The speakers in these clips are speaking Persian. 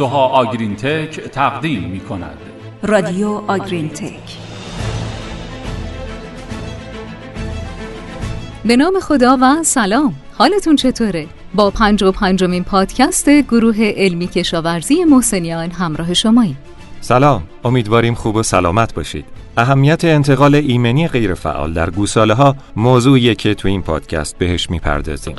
سوها آگرین تک تقدیم می کند رادیو آگرین تک به نام خدا و سلام. حالتون چطوره؟ با پنج و پنجمین پادکست گروه علمی کشاورزی محسنیان همراه شماییم. سلام. امیدواریم خوب و سلامت باشید. اهمیت انتقال ایمنی غیرفعال در گوساله ها موضوعیه که تو این پادکست بهش می‌پردازیم.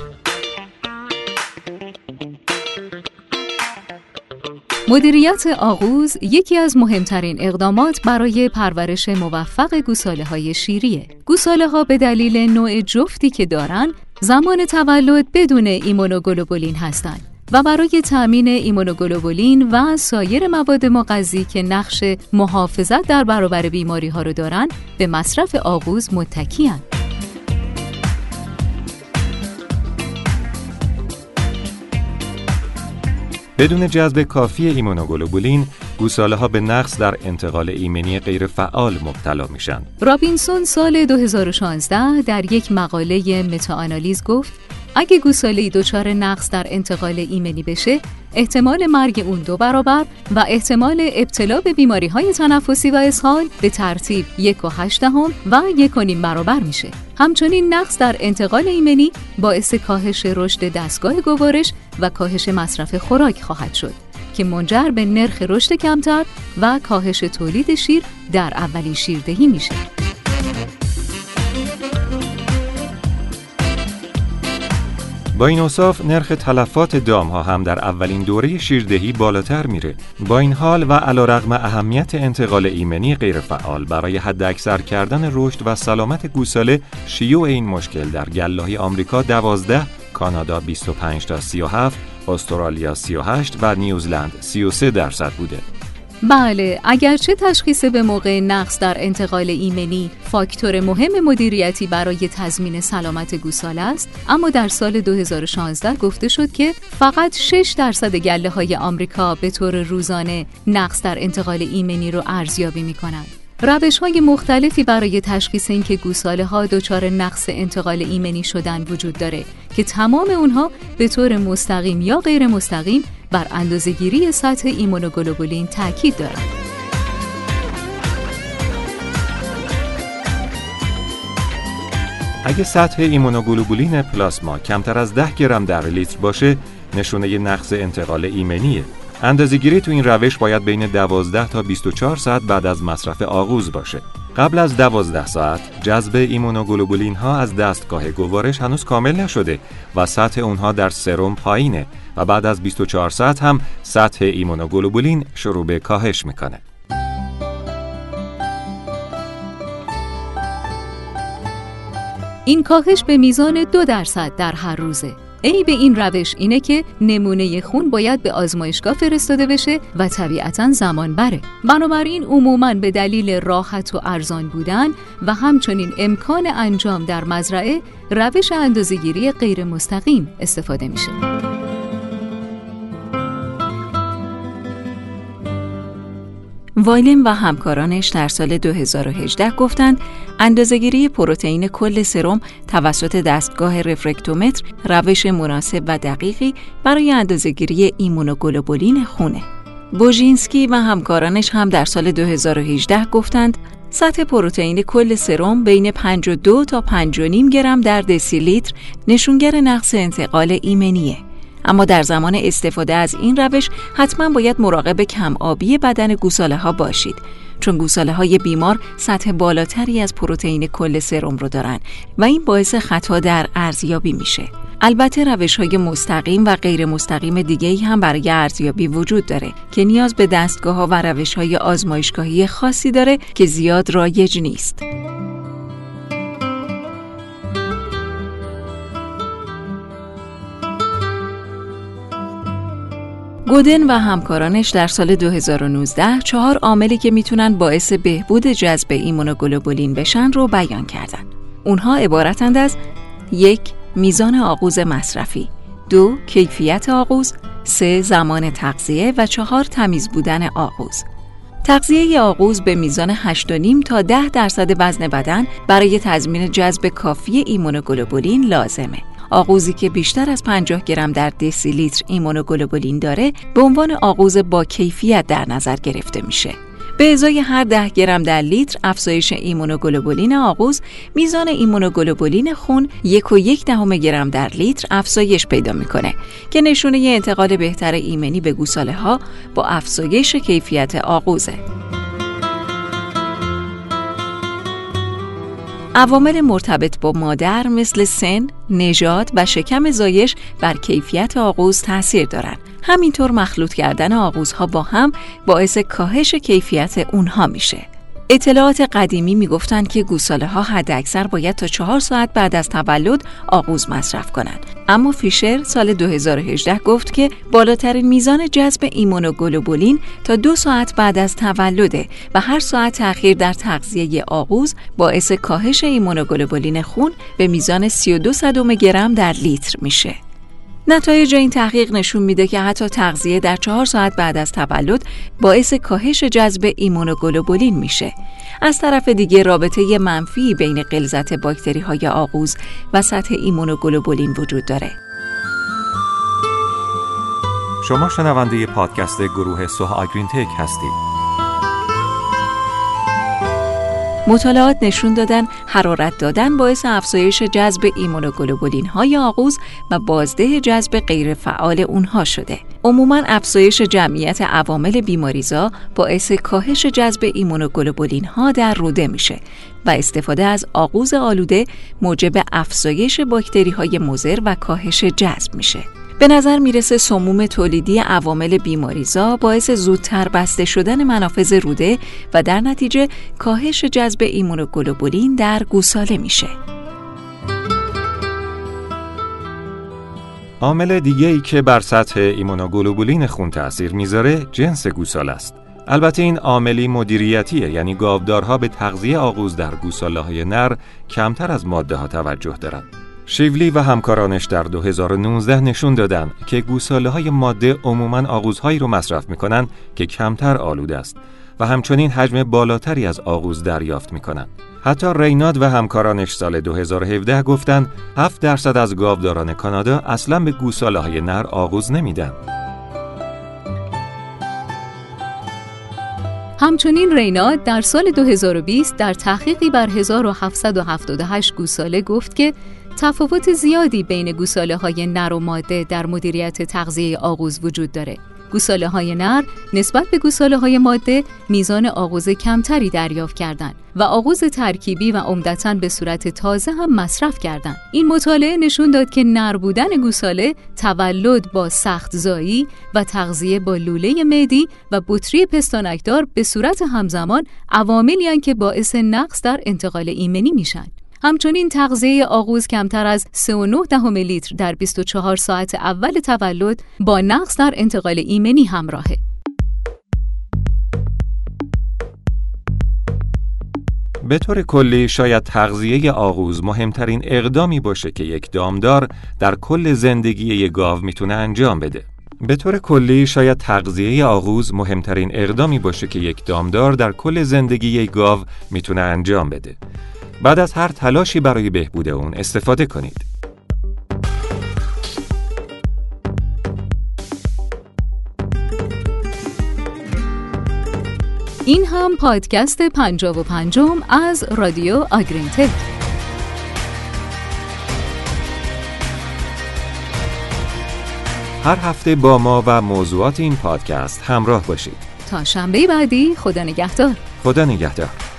مدیریت آغوز یکی از مهمترین اقدامات برای پرورش موفق گوساله های شیریه. گوساله ها به دلیل نوع جفتی که دارن زمان تولد بدون ایمونوگلوبولین هستند و برای تأمین ایمونوگلوبولین و سایر مواد مغذی که نقش محافظت در برابر بیماری ها رو دارن به مصرف آغوز متکیان. بدون جذب کافی ایمونوگلوبولین گوساله ها به نقص در انتقال ایمنی غیر فعال مبتلا میشن. رابینسون سال 2016 در یک مقاله متاآنالیز گفت اگه گوساله دچار نقص در انتقال ایمنی بشه احتمال مرگ اون دو برابر و احتمال ابتلا به بیماری های تنفسی و اسهال به ترتیب یک و هشت دهم و یک و نیم برابر میشه. همچنین نقص در انتقال ایمنی باعث کاهش رشد دستگاه گوارش و کاهش مصرف خوراک خواهد شد که منجر به نرخ رشد کمتر و کاهش تولید شیر در اولین شیردهی میشه. با این اصاف نرخ تلفات دام ها هم در اولین دوره شیردهی بالاتر میره. با این حال و علیرغم اهمیت انتقال ایمنی غیرفعال برای حداکثر کردن رشد و سلامت گوساله، شیوع این مشکل در گله آمریکا 12 کانادا 25 تا 37 استرالیا 38 و نیوزلند 33 درصد بوده. بله، اگرچه تشخیص به موقع نقص در انتقال ایمنی فاکتور مهم مدیریتی برای تضمین سلامت گوساله است، اما در سال 2016 گفته شد که فقط 6 درصد گله های آمریکا به طور روزانه نقص در انتقال ایمنی رو ارزیابی می کنند. روش های مختلفی برای تشخیص اینکه گوساله ها دچار نقص انتقال ایمنی شدن وجود داره که تمام اونها به طور مستقیم یا غیر مستقیم بر اندازهگیری سطح ایمونوگلوبولین تاکید دارند. اگه سطح ایمونوگلوبولین پلاسما کمتر از 10 گرم در لیتر باشه نشونه نقص انتقال ایمنیه اندازه‌گیری تو این روش باید بین 12 تا 24 ساعت بعد از مصرف آغوز باشه. قبل از 12 ساعت جذب ایمونوگلوبولین ها از دستگاه گوارش هنوز کامل نشده و سطح اونها در سرم پایینه و بعد از 24 ساعت هم سطح ایمونوگلوبولین شروع به کاهش می‌کنه. این کاهش به میزان دو درصد در هر روزه ای به این روش اینه که نمونه خون باید به آزمایشگاه فرستاده بشه و طبیعتا زمان بره. بنابراین عموما به دلیل راحت و ارزان بودن و همچنین امکان انجام در مزرعه روش اندازهگیری غیر مستقیم استفاده میشه. وایلم و همکارانش در سال 2018 گفتند اندازهگیری پروتئین کل سرم توسط دستگاه رفرکتومتر روش مناسب و دقیقی برای اندازهگیری ایمونوگلوبولین خونه. بوژینسکی و همکارانش هم در سال 2018 گفتند سطح پروتئین کل سرم بین 52 تا 5.5 گرم در دسی لیتر نشونگر نقص انتقال ایمنیه. اما در زمان استفاده از این روش حتما باید مراقب کم آبی بدن گوساله ها باشید چون گوساله های بیمار سطح بالاتری از پروتئین کل سرم رو دارن و این باعث خطا در ارزیابی میشه البته روش های مستقیم و غیر مستقیم دیگه ای هم برای ارزیابی وجود داره که نیاز به دستگاه ها و روش های آزمایشگاهی خاصی داره که زیاد رایج نیست. گودن و همکارانش در سال 2019 چهار عاملی که می‌تونن باعث بهبود جذب ایمونوگلوبولین بشن رو بیان کردن. اونها عبارتند از یک میزان آغوز مصرفی، دو کیفیت آغوز، سه زمان تغذیه و چهار تمیز بودن آغوز. تغذیه آغوز به میزان 8.5 تا 10 درصد وزن بدن برای تضمین جذب کافی ایمونوگلوبولین لازمه. آغوزی که بیشتر از 50 گرم در دسی لیتر ایمونوگلوبولین داره به عنوان آغوز با کیفیت در نظر گرفته میشه. به ازای هر ده گرم در لیتر افزایش ایمونوگلوبولین آغوز میزان ایمونوگلوبولین خون یک و یک دهم گرم در لیتر افزایش پیدا می‌کنه که نشونه انتقال بهتر ایمنی به گوساله ها با افزایش کیفیت آغوزه. عوامل مرتبط با مادر مثل سن، نژاد و شکم زایش بر کیفیت آغوز تاثیر دارند. همینطور مخلوط کردن آغوزها با هم باعث کاهش کیفیت اونها میشه. اطلاعات قدیمی می‌گفتند که گوساله ها حد اکثر باید تا چهار ساعت بعد از تولد آغوز مصرف کنند. اما فیشر سال 2018 گفت که بالاترین میزان جذب ایمونوگلوبولین تا دو ساعت بعد از تولده و هر ساعت تأخیر در تغذیه آغوز باعث کاهش ایمونوگلوبولین خون به میزان 32 صدم گرم در لیتر میشه. نتایج این تحقیق نشون میده که حتی تغذیه در چهار ساعت بعد از تولد باعث کاهش جذب ایمونوگلوبولین میشه. از طرف دیگه رابطه منفی بین غلظت باکتری های آغوز و سطح ایمونوگلوبولین وجود داره. شما شنونده پادکست گروه سوها آگرین تک هستید. مطالعات نشون دادن حرارت دادن باعث افزایش جذب ایمونوگلوبولین های آغوز و بازده جذب غیرفعال اونها شده. عموما افزایش جمعیت عوامل بیماریزا باعث کاهش جذب ایمونوگلوبولین ها در روده میشه و استفاده از آغوز آلوده موجب افزایش باکتری های مضر و کاهش جذب میشه. به نظر می‌رسه سموم تولیدی عوامل بیماریزا باعث زودتر بسته شدن منافذ روده و در نتیجه کاهش جذب ایمونوگلوبولین در گوساله میشه. عامل دیگه ای که بر سطح ایمونوگلوبولین خون تاثیر می‌ذاره جنس گوسال است. البته این عاملی مدیریتیه یعنی گاودارها به تغذیه آغوز در گوساله های نر کمتر از ماده ها توجه دارند. شیولی و همکارانش در 2019 نشون دادن که گوساله های ماده عموماً آغوزهایی رو مصرف می‌کنن که کمتر آلوده است و همچنین حجم بالاتری از آغوز دریافت می‌کنن. حتی ریناد و همکارانش سال 2017 گفتند 7 درصد از گاوداران کانادا اصلا به گوساله های نر آغوز نمیدن. همچنین ریناد در سال 2020 در تحقیقی بر 1778 گوساله گفت که تفاوت زیادی بین گوساله های نر و ماده در مدیریت تغذیه آغوز وجود داره. گوساله های نر نسبت به گوساله های ماده میزان آغوز کمتری دریافت کردند و آغوز ترکیبی و عمدتا به صورت تازه هم مصرف کردند. این مطالعه نشون داد که نر بودن گوساله تولد با سخت زایی و تغذیه با لوله معدی و بطری پستانکدار به صورت همزمان عواملی که باعث نقص در انتقال ایمنی میشن. همچنین تغذیه آغوز کمتر از 3.9 دهم لیتر در 24 ساعت اول تولد با نقص در انتقال ایمنی همراهه. به طور کلی شاید تغذیه آغوز مهمترین اقدامی باشه که یک دامدار در کل زندگی یک گاو می‌تونه انجام بده. به طور کلی شاید تغذیه آغوز مهمترین اقدامی باشه که یک دامدار در کل زندگی یک گاو می‌تونه انجام بده. بعد از هر تلاشی برای بهبود اون استفاده کنید. این هم پادکست پنجاب و پنجم از رادیو آگرینتک هر هفته با ما و موضوعات این پادکست همراه باشید. تا شنبه بعدی خدا نگهدار. خدا نگهدار.